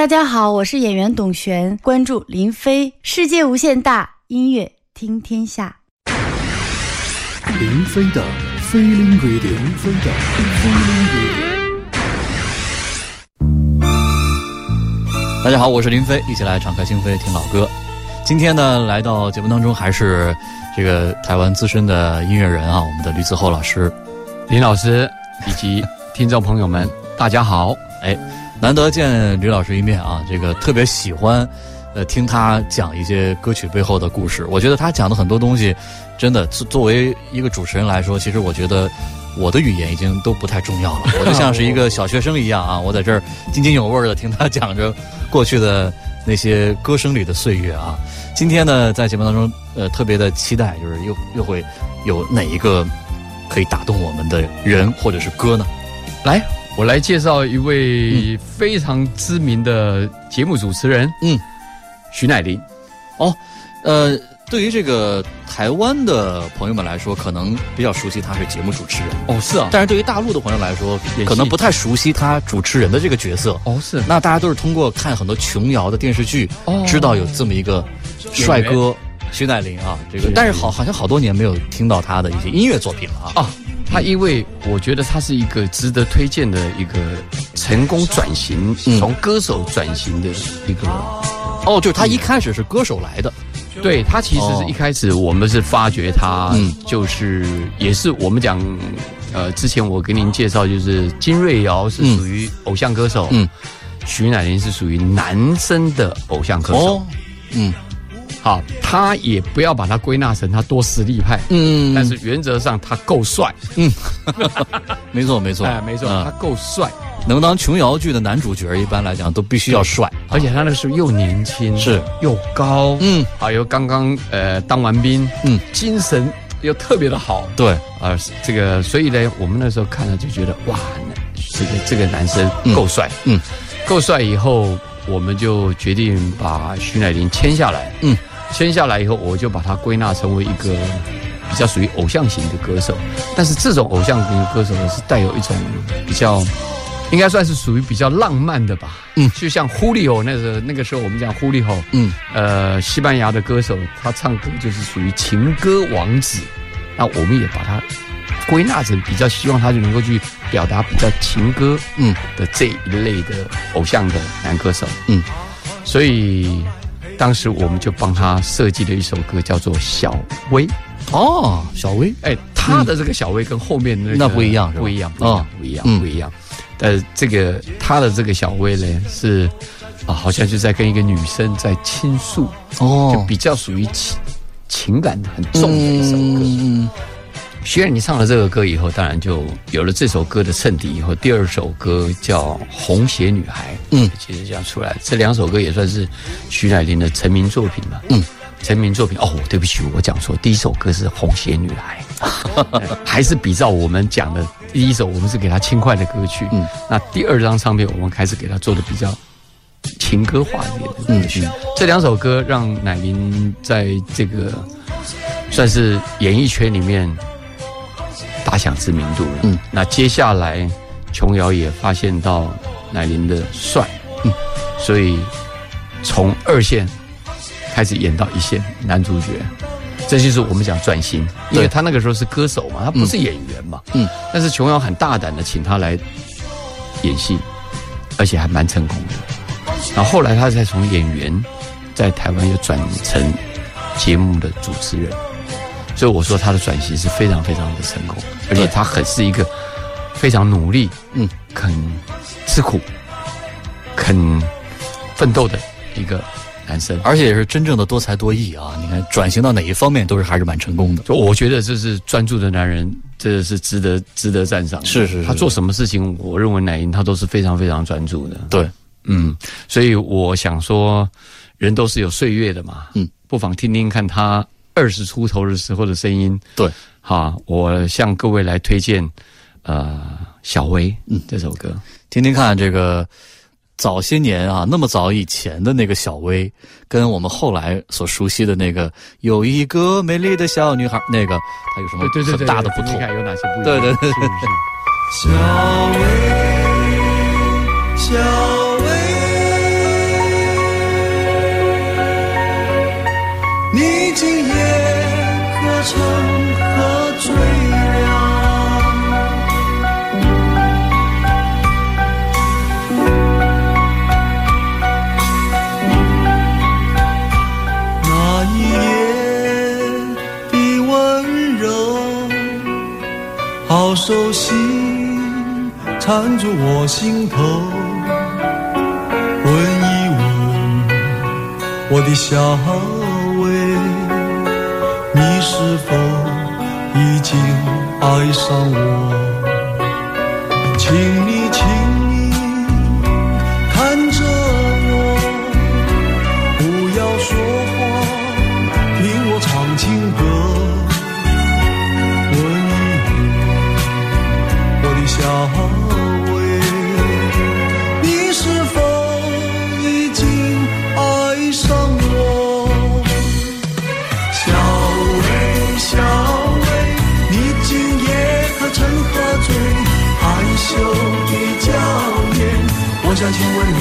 大家好，我是演员董璇，关注林飞，世界无限大，音乐听天下。林飞的飞林 radio，林飞的飞林 radio。大家好，我是林飞，一起来敞开心扉听老歌。今天呢，来到节目当中还是这个台湾资深的音乐人啊，我们的吕子厚老师、林老师以及听众朋友们，大家好。哎。难得见吕老师一面啊，这个特别喜欢，呃，听他讲一些歌曲背后的故事。我觉得他讲的很多东西，真的作作为一个主持人来说，其实我觉得我的语言已经都不太重要了，我就像是一个小学生一样啊，我在这儿津津有味的听他讲着过去的那些歌声里的岁月啊。今天呢，在节目当中，呃，特别的期待，就是又又会有哪一个可以打动我们的人或者是歌呢？来。我来介绍一位非常知名的节目主持人，嗯，徐乃麟。哦，呃，对于这个台湾的朋友们来说，可能比较熟悉他是节目主持人。哦，是啊。但是对于大陆的朋友来说，可能不太熟悉他主持人的这个角色。哦，是。那大家都是通过看很多琼瑶的电视剧，哦知道有这么一个帅哥徐乃麟啊。这个，但是好好像好多年没有听到他的一些音乐作品了啊。啊。他因为我觉得他是一个值得推荐的一个成功转型，从歌手转型的一个哦，就是他一开始是歌手来的，对他其实是一开始我们是发掘他，就是也是我们讲，呃，之前我给您介绍就是金瑞瑶是属于偶像歌手，嗯，徐乃麟是属于男生的偶像歌手，嗯。好，他也不要把他归纳成他多实力派，嗯，但是原则上他够帅，嗯，没错没错，哎没错，他够帅，能当琼瑶剧的男主角，一般来讲都必须要帅，而且他那时候又年轻，是。又高，嗯，还有刚刚呃当完兵，嗯，精神又特别的好，对，啊这个所以呢，我们那时候看了就觉得哇，这个这个男生够帅，嗯，够帅以后，我们就决定把徐乃麟签下来，嗯。签下来以后，我就把他归纳成为一个比较属于偶像型的歌手。但是这种偶像型的歌手呢，是带有一种比较，应该算是属于比较浪漫的吧。嗯，就像呼利欧那个那个时候，我们讲呼利欧，嗯，呃，西班牙的歌手，他唱歌就是属于情歌王子。那我们也把它归纳成比较希望他就能够去表达比较情歌，嗯的这一类的偶像的男歌手。嗯，所以。当时我们就帮他设计了一首歌，叫做《小薇》。哦，小薇，哎，他的这个小薇跟后面那那不一样，不一样，不一样，不一样，不一样。但这个他的这个小薇呢，是啊，好像就在跟一个女生在倾诉，哦，就比较属于情情感很重的一首歌。虽然你唱了这个歌以后，当然就有了这首歌的衬底。以后第二首歌叫《红鞋女孩》，嗯，其实这样出来，这两首歌也算是徐乃麟的成名作品吧。嗯，成名作品哦，对不起，我讲错，第一首歌是《红鞋女孩》，还是比照我们讲的第一首，我们是给他轻快的歌曲。嗯，那第二张唱片我们开始给他做的比较情歌化一点的歌曲。这两首歌让乃麟在这个算是演艺圈里面。打响知名度了。嗯，那接下来琼瑶也发现到乃麟的帅，嗯，所以从二线开始演到一线男主角，这就是我们讲转型。因为他那个时候是歌手嘛，他不是演员嘛，嗯，但是琼瑶很大胆的请他来演戏，而且还蛮成功的。然后后来他才从演员在台湾又转成节目的主持人。所以我说他的转型是非常非常的成功，而且他很是一个非常努力、嗯，肯吃苦、肯奋斗的一个男生，而且也是真正的多才多艺啊！你看转型到哪一方面都是还是蛮成功的。就我觉得这是专注的男人，这是值得值得赞赏。是是是，他做什么事情，我认为乃英他都是非常非常专注的。对，嗯，所以我想说，人都是有岁月的嘛，嗯，不妨听听看他。二十出头的时候的声音，对，哈，我向各位来推荐，呃，小薇，嗯，这首歌，听听看，这个早些年啊，那么早以前的那个小薇，跟我们后来所熟悉的那个有一个美丽的小女孩，那个它有什么很大的不同？有哪些不一样？对对对，小薇，小缠住我心头，问一问我的小薇，你是否已经爱上我？请你，请你看着我，不要说话，听我唱情歌。闻一闻，我的小请问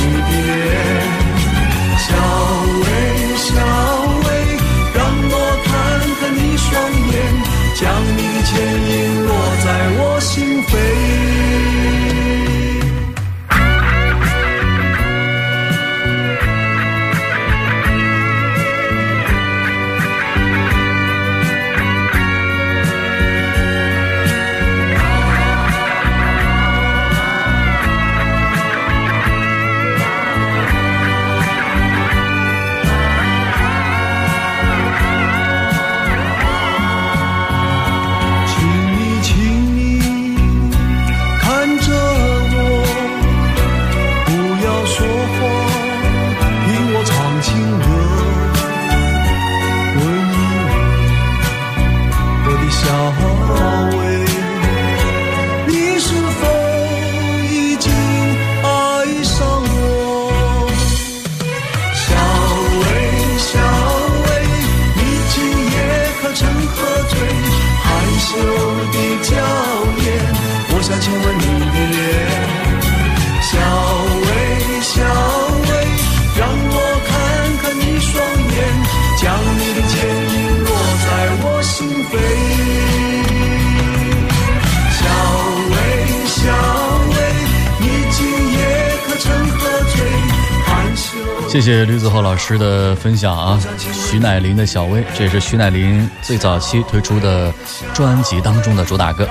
老师的分享啊！徐乃麟的《小薇》，这也是徐乃麟最早期推出的专辑当中的主打歌。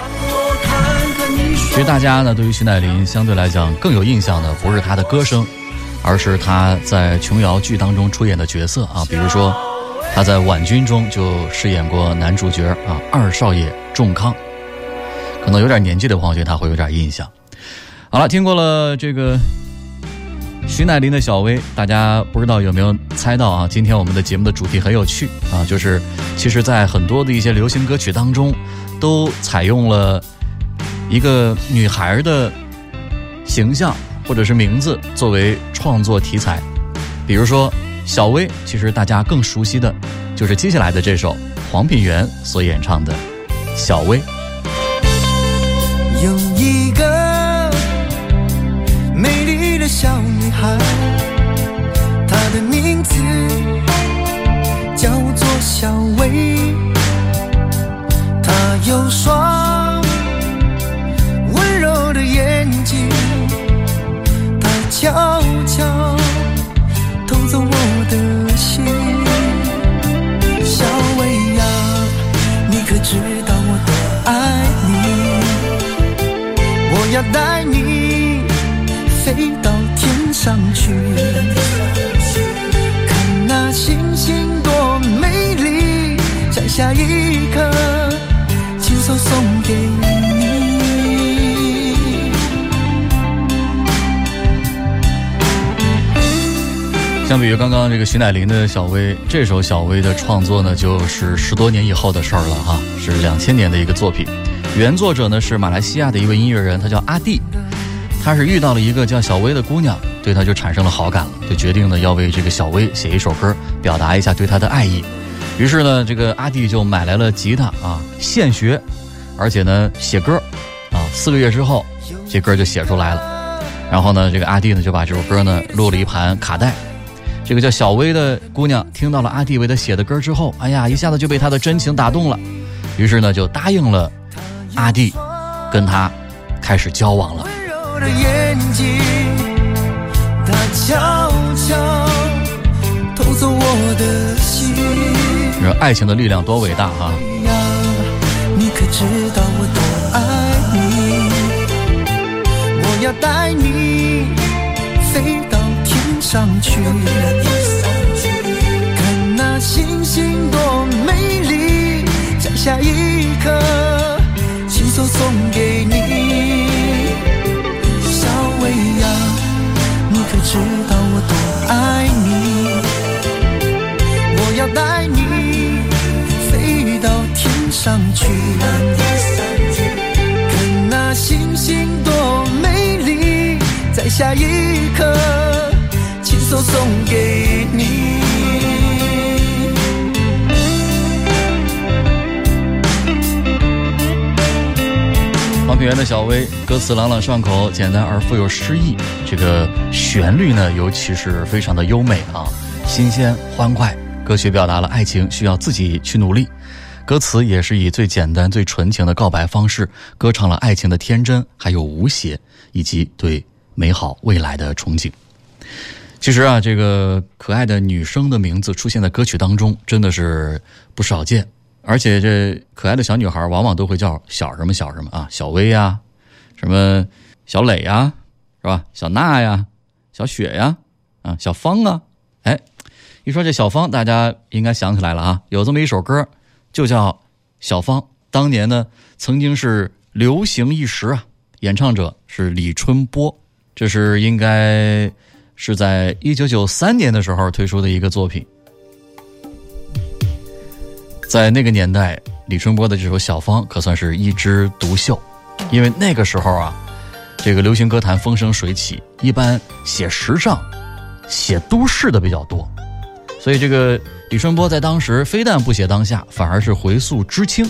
其实大家呢，对于徐乃麟相对来讲更有印象的，不是他的歌声，而是他在琼瑶剧当中出演的角色啊。比如说，他在《婉君》中就饰演过男主角啊，二少爷仲康。可能有点年纪的朋友，觉得他会有点印象。好了，听过了这个。徐乃麟的小薇，大家不知道有没有猜到啊？今天我们的节目的主题很有趣啊，就是其实，在很多的一些流行歌曲当中，都采用了一个女孩的形象或者是名字作为创作题材。比如说小薇，其实大家更熟悉的就是接下来的这首黄品源所演唱的《小薇》。有一小薇，她有双温柔的眼睛，她悄悄偷走我的心。小薇呀，你可知道我多爱你？我要带你飞到天。上去，下一刻，亲手送给你。相比于刚刚这个徐乃麟的《小薇》，这首《小薇》的创作呢，就是十多年以后的事儿了哈，是两千年的一个作品。原作者呢是马来西亚的一位音乐人，他叫阿弟。他是遇到了一个叫小薇的姑娘，对他就产生了好感了，就决定呢要为这个小薇写一首歌，表达一下对她的爱意。于是呢，这个阿弟就买来了吉他啊，现学，而且呢写歌，啊，四个月之后，这歌就写出来了。然后呢，这个阿弟呢就把这首歌呢录了一盘卡带。这个叫小薇的姑娘听到了阿弟为她写的歌之后，哎呀，一下子就被他的真情打动了，于是呢就答应了阿弟，跟他开始交往了。温柔的眼睛，它悄悄偷走我的心。你说爱情的力量多伟大哈！你可知道我多爱你？要带你飞到天上去，看那星星多美丽，摘下一颗，亲手送给你。小薇呀，你可知道我多爱你？我要带你天上去，看那星星多美丽，在下一刻，亲手送给你。黄品源的小薇，歌词朗朗上口，简单而富有诗意。这个旋律呢，尤其是非常的优美啊，新鲜欢快。歌曲表达了爱情需要自己去努力，歌词也是以最简单、最纯情的告白方式，歌唱了爱情的天真，还有无邪，以及对美好未来的憧憬。其实啊，这个可爱的女生的名字出现在歌曲当中，真的是不少见。而且这可爱的小女孩往往都会叫小什么小什么啊，小薇呀，什么小磊呀，是吧？小娜呀，小雪呀，啊，小芳啊，哎，一说这小芳，大家应该想起来了啊，有这么一首歌，就叫《小芳》，当年呢曾经是流行一时啊，演唱者是李春波，这是应该是在一九九三年的时候推出的一个作品。在那个年代，李春波的这首《小芳》可算是一枝独秀，因为那个时候啊，这个流行歌坛风生水起，一般写时尚、写都市的比较多，所以这个李春波在当时非但不写当下，反而是回溯知青，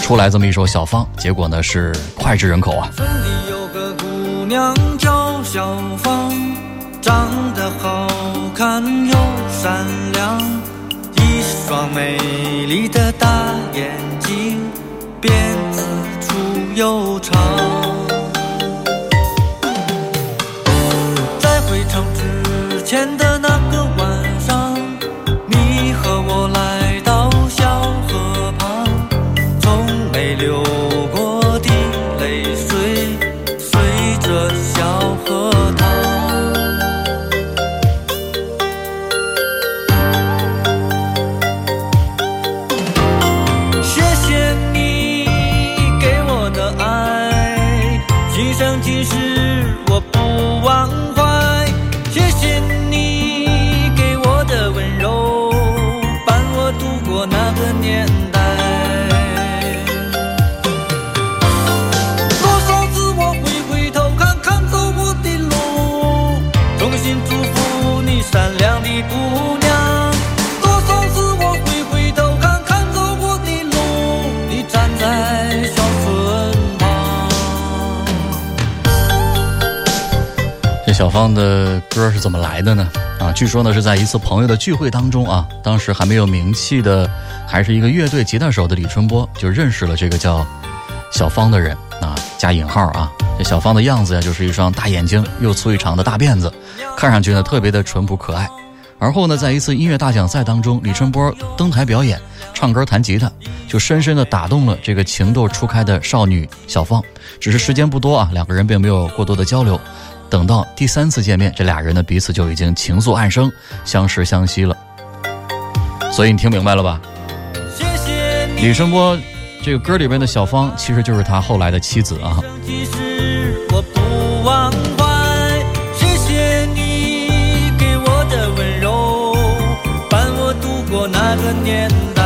出来这么一首《小芳》，结果呢是脍炙人口啊。村里有个姑娘叫小芳，长得好看又善良。一双美丽的大眼睛，辫子粗又长。在回城之前的年代。多少次我会回头看看走过的路，衷心祝福你善良的姑娘。多少次我会回头看看走过的路，你站在小村旁。这小芳的歌是怎么来的呢？据说呢是在一次朋友的聚会当中啊，当时还没有名气的，还是一个乐队吉他手的李春波就认识了这个叫小芳的人啊，加引号啊。这小芳的样子呀，就是一双大眼睛，又粗又长的大辫子，看上去呢特别的淳朴可爱。而后呢，在一次音乐大奖赛当中，李春波登台表演，唱歌弹吉他，就深深的打动了这个情窦初开的少女小芳。只是时间不多啊，两个人并没有过多的交流。等到第三次见面，这俩人呢彼此就已经情愫暗生，相识相惜了。所以你听明白了吧？谢谢李春波这个歌里边的小芳，其实就是他后来的妻子啊。其实我不忘怀，谢谢你给我的温柔，伴我度过那个年代。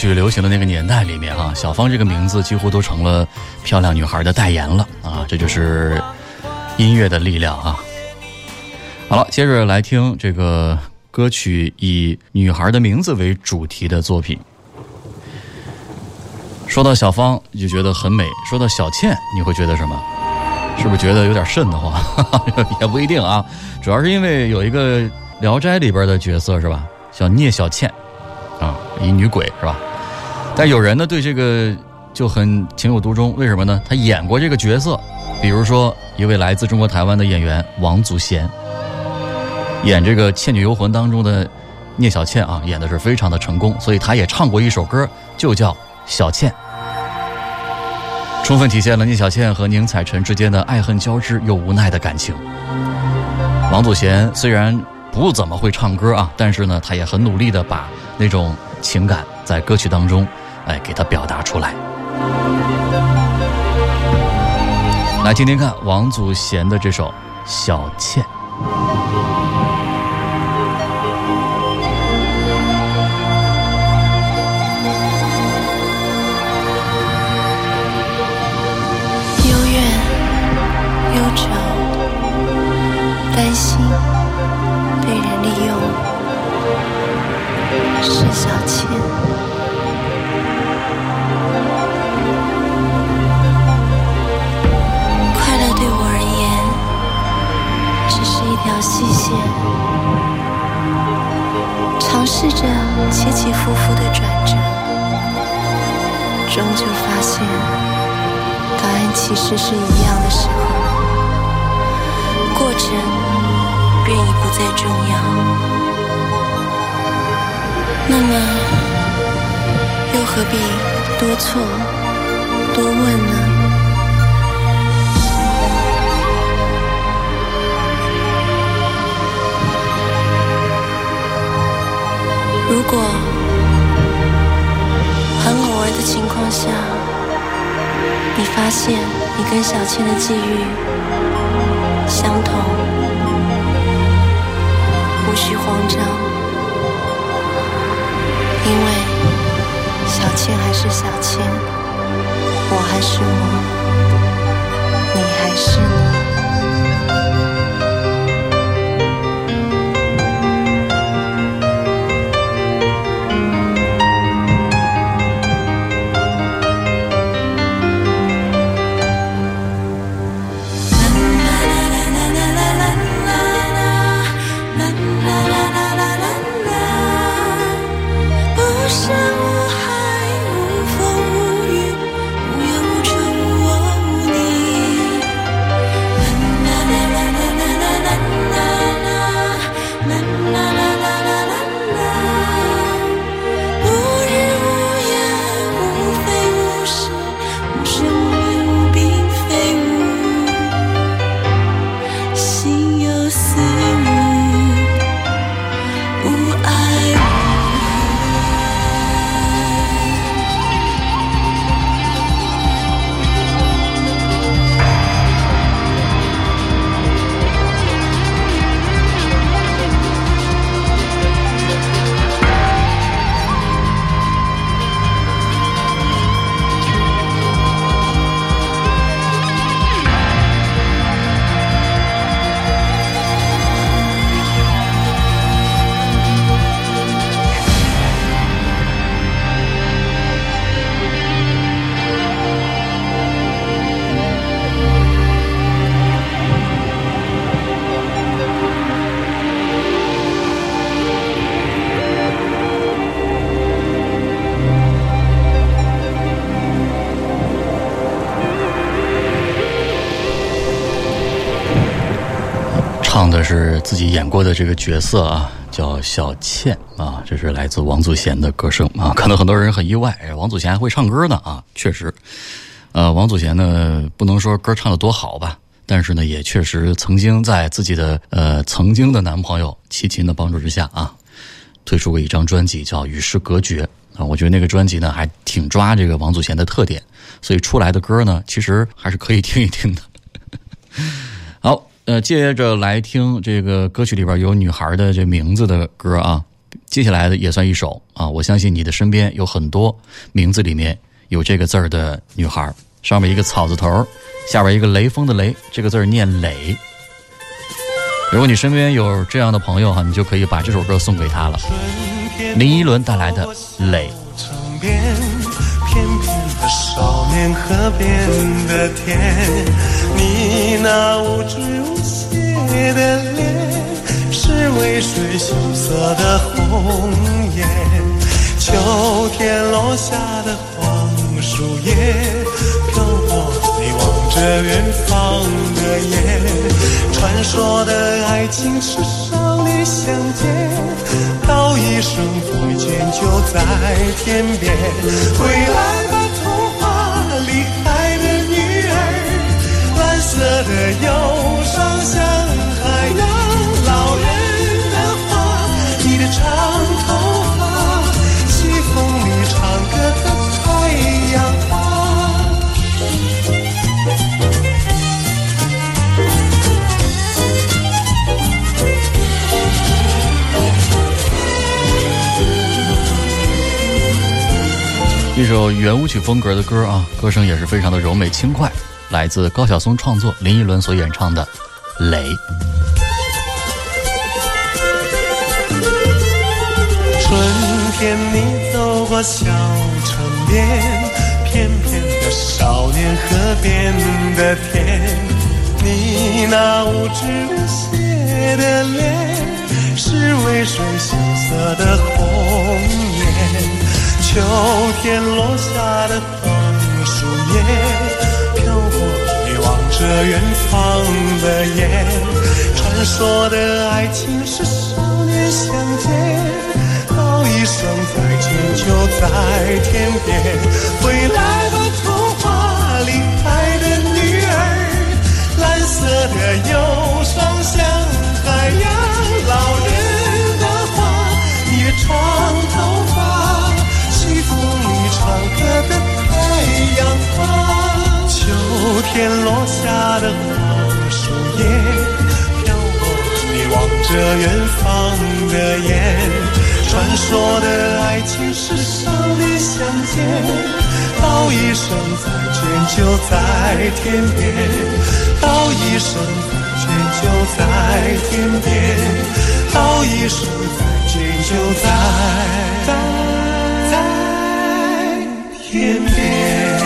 曲流行的那个年代里面哈、小芳这个名字几乎都成了漂亮女孩的代言了啊！这就是音乐的力量啊！好了，接着来听这个歌曲以女孩的名字为主题的作品。说到小芳，你就觉得很美；说到小倩，你会觉得什么？是不是觉得有点瘆得慌？也不一定啊，主要是因为有一个《聊斋》里边的角色是吧？叫聂小倩。啊，一女鬼是吧？但有人呢对这个就很情有独钟，为什么呢？他演过这个角色，比如说一位来自中国台湾的演员王祖贤，演这个《倩女幽魂》当中的聂小倩啊，演的是非常的成功，所以他也唱过一首歌，就叫《小倩》，充分体现了聂小倩和宁采臣之间的爱恨交织又无奈的感情。王祖贤虽然不怎么会唱歌啊，但是呢，他也很努力的把那种情感在歌曲当中，哎，给他表达出来。来听听看王祖贤的这首《小倩》。如果很偶尔的情况下，你发现你跟小倩的际遇相同，无需慌张，因为小倩还是小倩，我还是我，你还是你。自己演过的这个角色啊，叫小倩啊，这是来自王祖贤的歌声啊。可能很多人很意外，王祖贤还会唱歌呢啊，确实，呃，王祖贤呢不能说歌唱的多好吧，但是呢也确实曾经在自己的呃曾经的男朋友齐秦的帮助之下啊，推出过一张专辑叫《与世隔绝》啊，我觉得那个专辑呢还挺抓这个王祖贤的特点，所以出来的歌呢其实还是可以听一听的。好。呃，接着来听这个歌曲里边有女孩的这名字的歌啊，接下来的也算一首啊。我相信你的身边有很多名字里面有这个字儿的女孩，上面一个草字头，下边一个雷锋的雷，这个字儿念磊。如果你身边有这样的朋友哈，你就可以把这首歌送给他了。林依轮带来的磊。少年河边的天，你那无知无邪的脸，是为水羞涩的红颜。秋天落下的黄树叶，飘过你望着远方的眼。传说的爱情是少年相见，道一声再见就在天边。归来吧。的忧伤像海洋。老人的话，你的长头发，西风里唱歌的太阳花。一首圆舞曲风格的歌啊，歌声也是非常的柔美轻快，来自高晓松创作，林依轮所演唱的《雷》。春天你走过小城边，翩翩的少年河边的天，你那无知无邪的脸，是为水羞涩的红颜。秋天落下的枫树叶，着远方的烟。传说的爱情是少年相见，道一声再见就在天边。回来的，童话里爱的女儿，蓝色的忧天落下的黄树叶，飘过你望着远方的眼。传说的爱情是少年相见，道一声再见就在天边，道一声再见就在天边，道一声再见就在在。天边。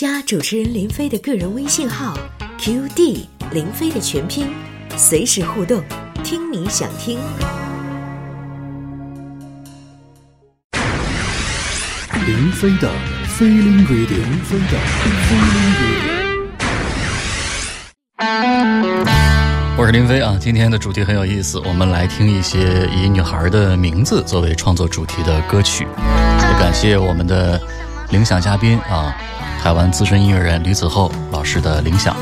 加主持人林飞的个人微信号 QD 林飞的全拼。随时互动，听你想听。林飞的飞林 radio，林飞的飞林 radio。我是林飞啊，今天的主题很有意思，我们来听一些以女孩的名字作为创作主题的歌曲。也感谢我们的铃响嘉宾啊，台湾资深音乐人吕子厚老师的铃响。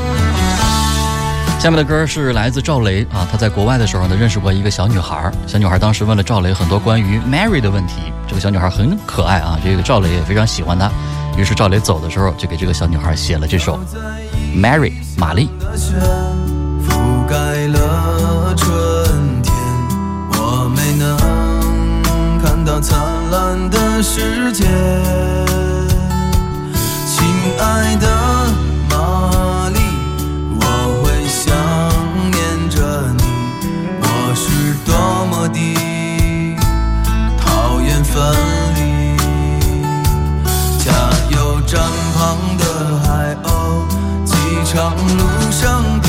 下面的歌是来自赵雷啊，他在国外的时候呢，认识过一个小女孩。小女孩当时问了赵雷很多关于 Mary 的问题。这个小女孩很可爱啊，这个赵雷也非常喜欢她。于是赵雷走的时候，就给这个小女孩写了这首《Mary》玛丽。覆盖了春天，我没能看到灿烂的世界，亲亲爱的玛丽我会想念着你。我是多么地讨厌分离加油站旁的海鸥机场路上的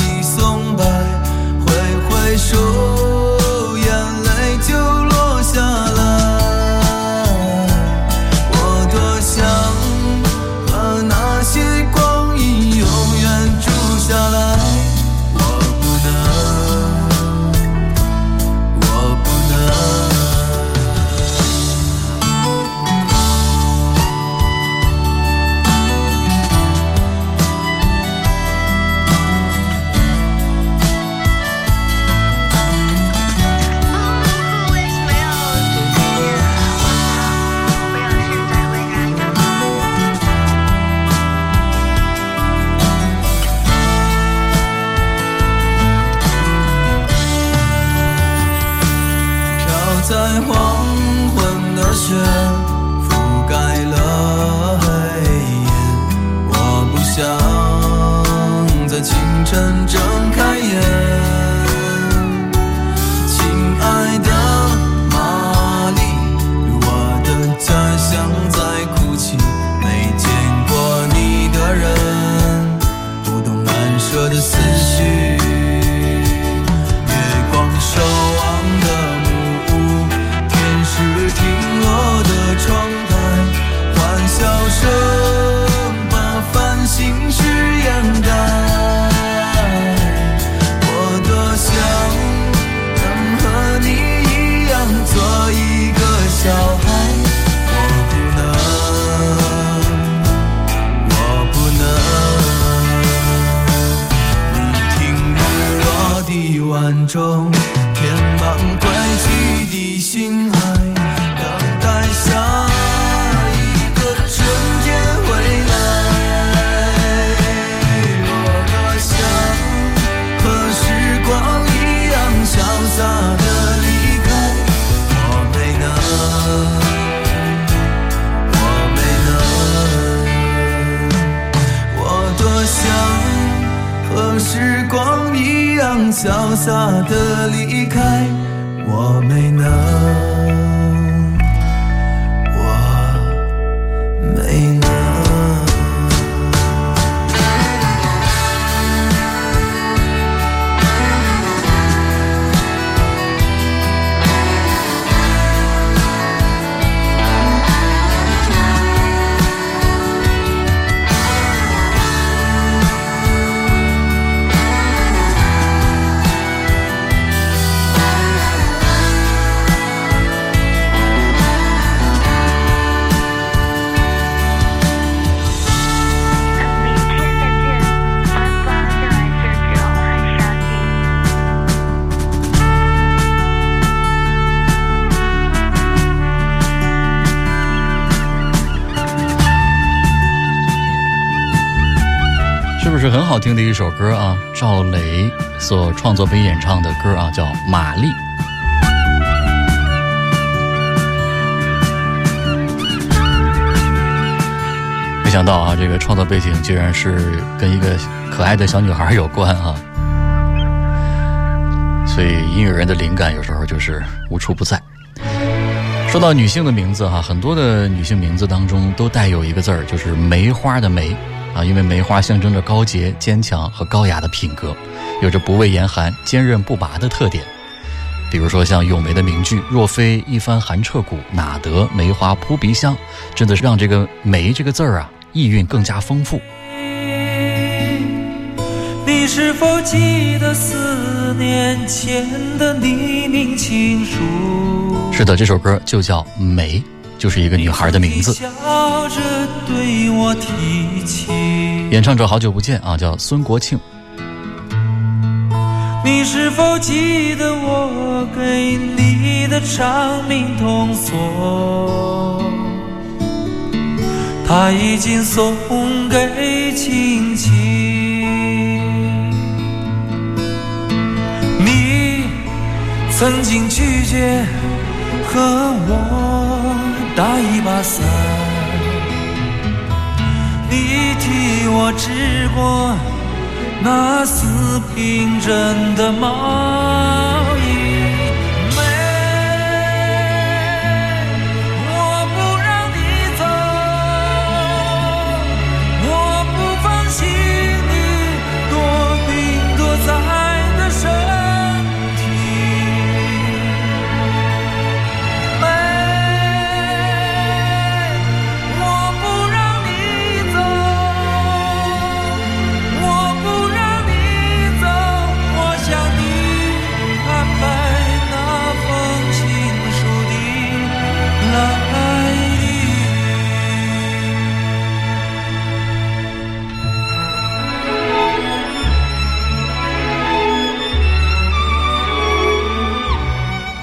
好听的一首歌啊？赵雷所创作并演唱的歌啊，叫《玛丽》。没想到啊，这个创作背景居然是跟一个可爱的小女孩有关啊！所以音乐人的灵感有时候就是无处不在。说到女性的名字哈，很多的女性名字当中都带有一个字儿，就是梅花的梅啊，因为梅花象征着高洁、坚强和高雅的品格，有着不畏严寒、坚韧不拔的特点。比如说像咏梅的名句“若非一番寒彻骨，哪得梅花扑鼻香”，真的是让这个“梅”这个字儿啊，意蕴更加丰富。你是否记得四年前的匿名情书？是的，这首歌就叫《梅》，就是一个女孩的名字。笑着对我提起。演唱者好久不见啊，叫孙国庆。你是否记得我给你的长命铜锁？它已经送给亲戚。你曾经拒绝和我打一把伞，你替我织过那四平针的毛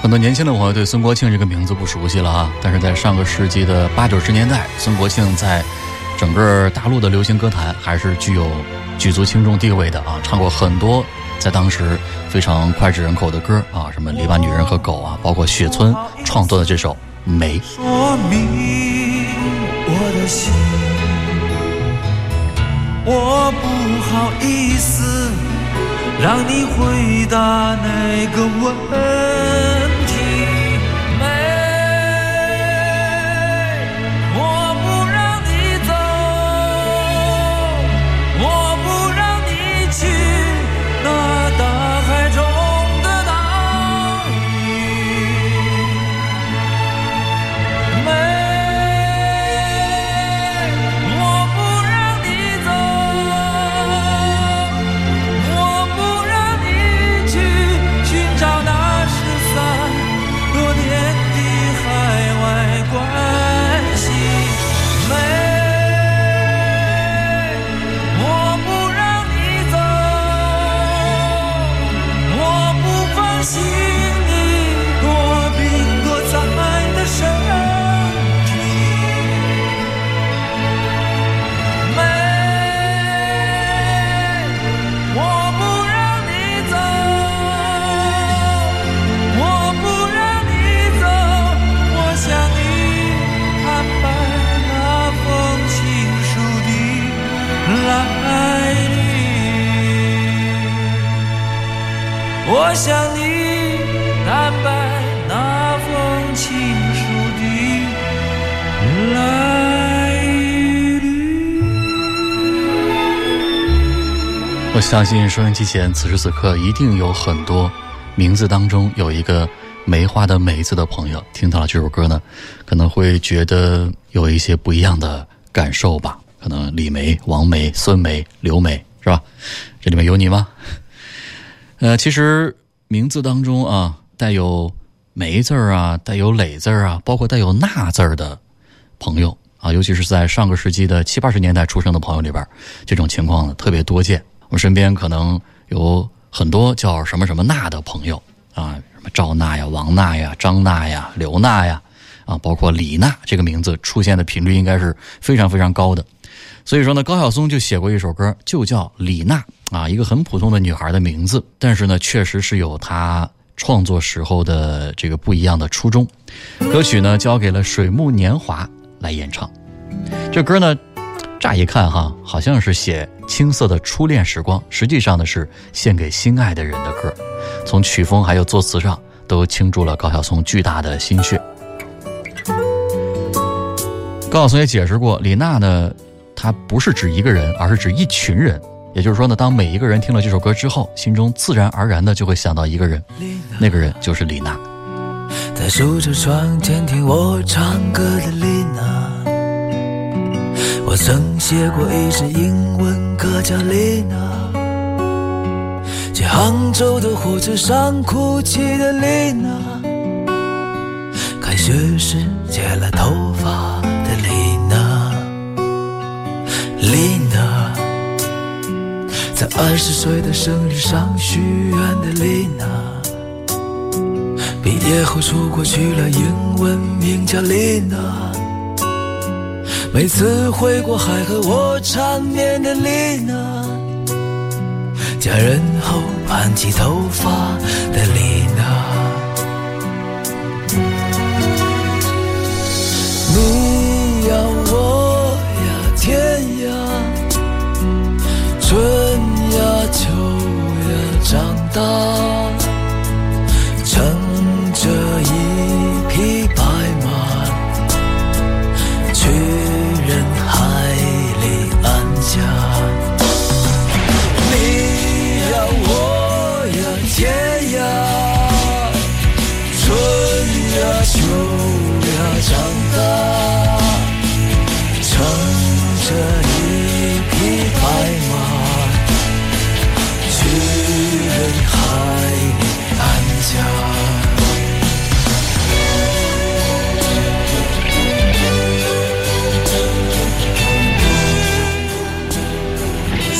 很多年轻的朋友对孙国庆这个名字不熟悉了啊，但是在上个世纪的八九十年代，孙国庆在整个大陆的流行歌坛还是具有举足轻重地位的啊，唱过很多在当时非常脍炙人口的歌啊，什么《篱笆女人和狗》啊，包括雪村创作的这首《梅》。说明我的心，我不好意思让你回答那个问向你坦白那封情书的来历。我相信收音机前此时此刻一定有很多名字当中有一个梅花的梅字的朋友，听到了这首歌呢，可能会觉得有一些不一样的感受吧。可能李梅、王梅、孙梅、刘梅是吧？这里面有你吗？呃，其实名字当中啊，带有梅字儿啊，带有磊字儿啊，包括带有那字儿的朋友啊，尤其是在上个世纪的七八十年代出生的朋友里边，这种情况呢特别多见。我身边可能有很多叫什么什么娜的朋友啊，什么赵娜呀、王娜呀、张娜呀、刘娜呀，啊，包括李娜这个名字出现的频率应该是非常非常高的。所以说呢，高晓松就写过一首歌，就叫李娜啊，一个很普通的女孩的名字，但是呢，确实是有她创作时候的这个不一样的初衷。歌曲呢，交给了水木年华来演唱。这歌呢，乍一看哈，好像是写青涩的初恋时光，实际上呢是献给心爱的人的歌。从曲风还有作词上，都倾注了高晓松巨大的心血。高晓松也解释过，李娜呢，她不是指一个人，而是指一群人。也就是说呢，当每一个人听了这首歌之后，心中自然而然的就会想到一个人，那个人就是李娜。在梳着窗前听我唱歌的丽娜，我曾写过一支英文歌叫丽娜，在杭州的火车上哭泣的丽娜，开学时剪了头发的丽娜，丽娜，在二十岁的生日上许愿的丽娜。毕业后出国去了，英文名叫丽娜。每次回国还和我缠绵的丽娜，嫁人后盘起头发的丽娜。你呀我呀天呀，春到。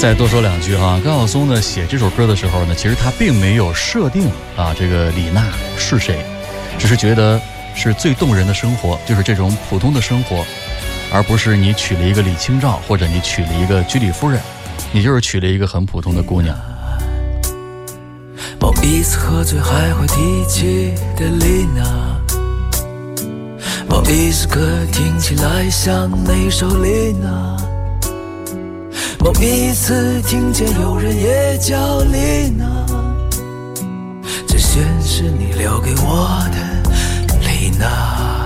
再多说两句哈，高晓松呢写这首歌的时候呢，其实他并没有设定啊这个李娜是谁，只是觉得是最动人的生活，就是这种普通的生活，而不是你娶了一个李清照，或者你娶了一个居里夫人，你就是娶了一个很普通的姑娘。某一次喝醉还会提起的丽娜，某一首歌听起来像那首丽娜，我第一次听见有人也叫丽娜，这全是你留给我的丽娜。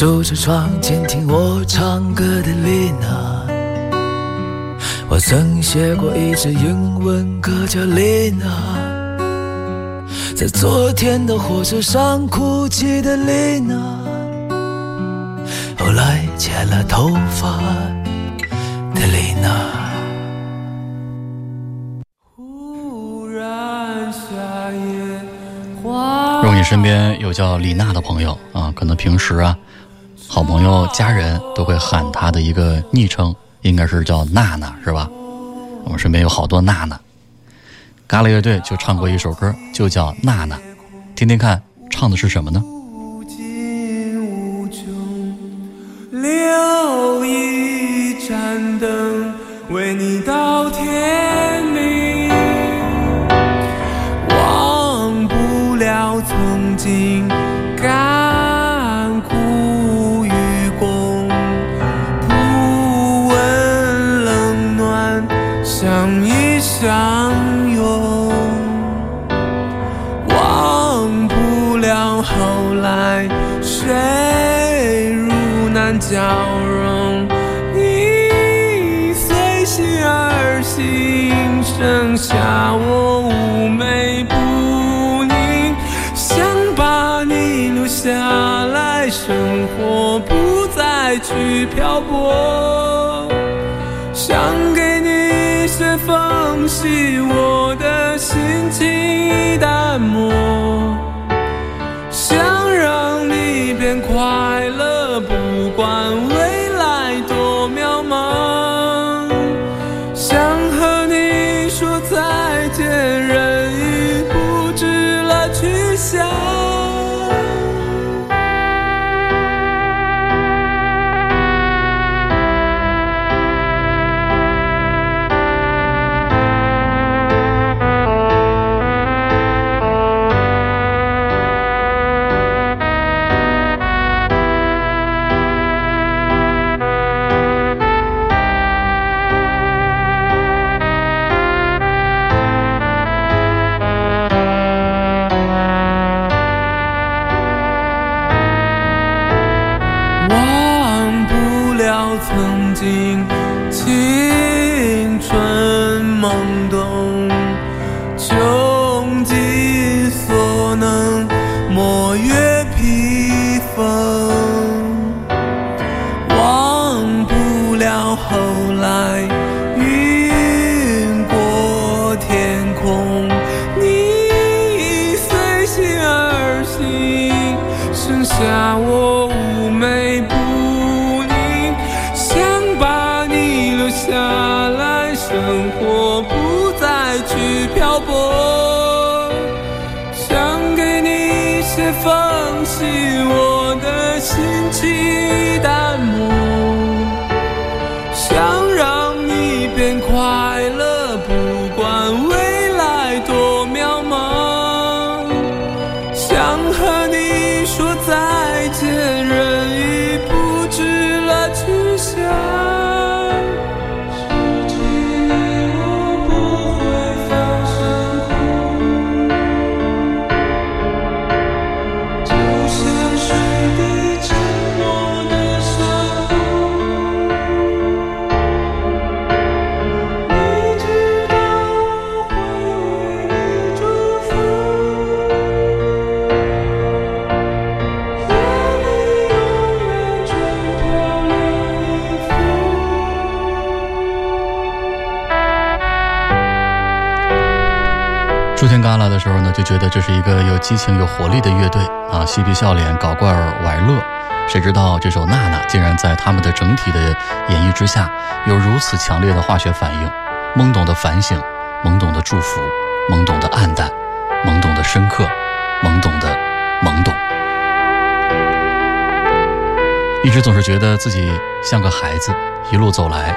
守着窗前听我唱歌的丽娜。我曾写过一支英文歌叫丽娜，在昨天的火车上哭泣的丽娜，后来剪了头发的丽娜。忽然夏夜花如果你身边有叫李娜的朋友啊，可能平时啊，好朋友、家人都会喊她的一个昵称，应该是叫娜娜，是吧？我们身边有好多娜娜。嘎啦乐队就唱过一首歌，就叫《娜娜》，听听看，唱的是什么呢？无尽无穷，留一盏灯，为你到天明。忘不了曾经笑容，你随心而行，剩下我妩媚不宁，想把你留下来生活，不再去漂泊。初天旮旯的时候呢，就觉得这是一个有激情、有活力的乐队啊，嬉皮笑脸，搞怪玩乐。谁知道这首《娜娜》竟然在他们的整体的演绎之下，有如此强烈的化学反应，懵懂的反省，懵懂的祝福，懵懂的暗淡，懵懂的深刻，懵懂的懵懂。一直总是觉得自己像个孩子，一路走来，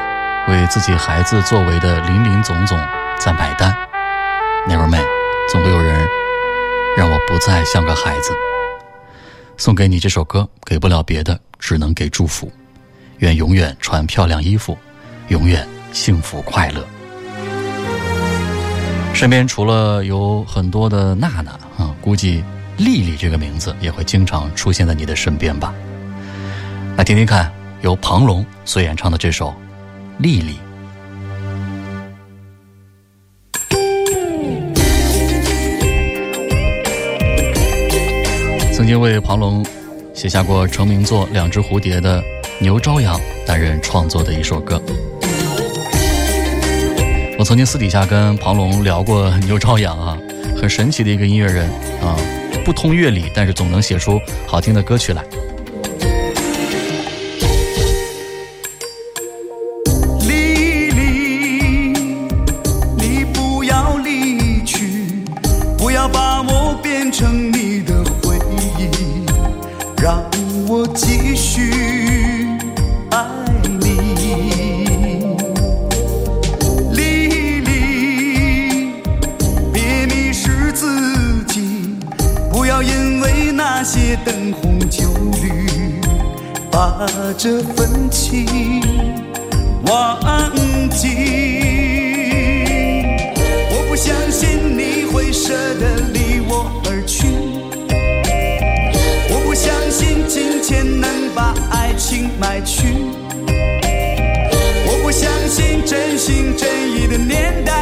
为自己孩子作为的林林总总在买单。Never mind，总会有人让我不再像个孩子。送给你这首歌，给不了别的，只能给祝福。愿永远穿漂亮衣服，永远幸福快乐。身边除了有很多的娜娜啊，估计丽丽这个名字也会经常出现在你的身边吧。来听听看，由庞龙所演唱的这首《丽丽》。曾经为庞龙写下过成名作《两只蝴蝶》的牛朝阳担任创作的一首歌。我曾经私底下跟庞龙聊过牛朝阳啊，很神奇的一个音乐人啊，不通乐理，但是总能写出好听的歌曲来。丽丽，你不要离去，不要把我变成你的，让我继续爱你。丽丽，别迷失自己，不要因为那些灯红酒绿，把这份情。忘记。我不相信你会舍得离我信金钱能把爱情买去，我不相信真心真意的年代。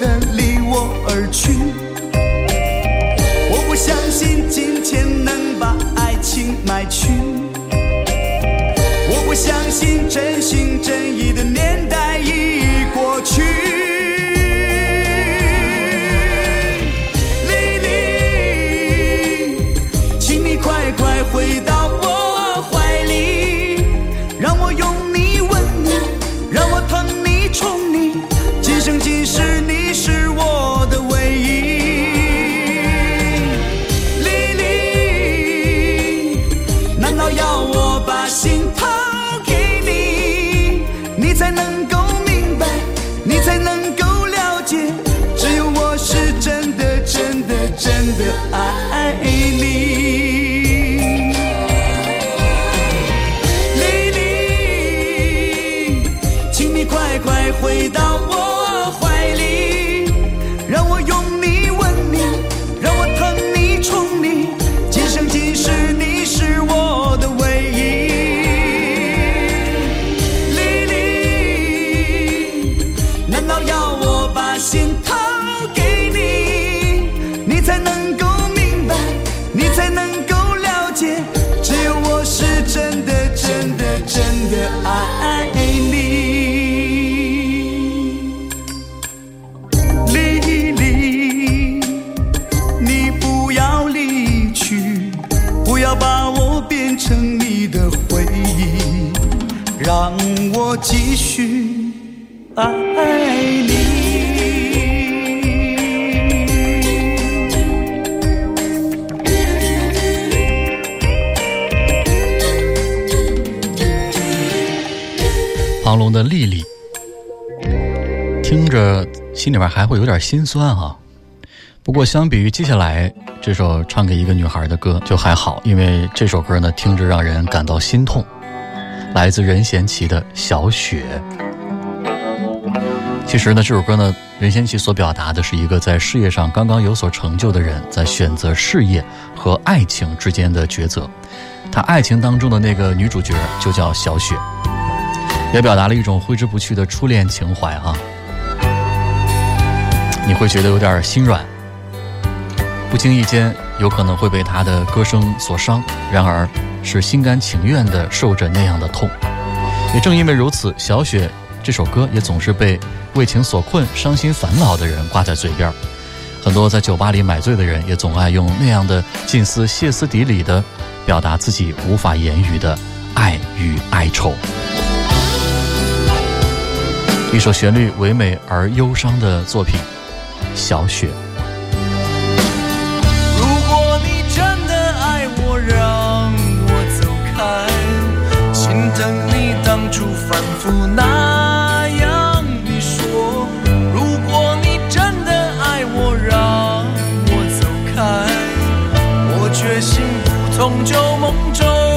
的离我而去，让我继续爱你。黄龙的丽丽，听着心里边还会有点心酸哈、啊。不过，相比于接下来这首唱给一个女孩的歌，就还好，因为这首歌呢，听着让人感到心痛。来自任贤齐的《小雪》。其实呢，这首歌呢，任贤齐所表达的是一个在事业上刚刚有所成就的人，在选择事业和爱情之间的抉择。他爱情当中的那个女主角就叫小雪，也表达了一种挥之不去的初恋情怀啊。你会觉得有点心软，不经意间有可能会被他的歌声所伤，然而是心甘情愿地受着那样的痛。也正因为如此，小雪这首歌也总是被。为情所困、伤心烦恼的人挂在嘴边很多在酒吧里买醉的人也总爱用那样的近似歇斯底里的表达自己无法言语的爱与哀愁。一首旋律唯美而忧伤的作品，《小雪》。从旧梦中。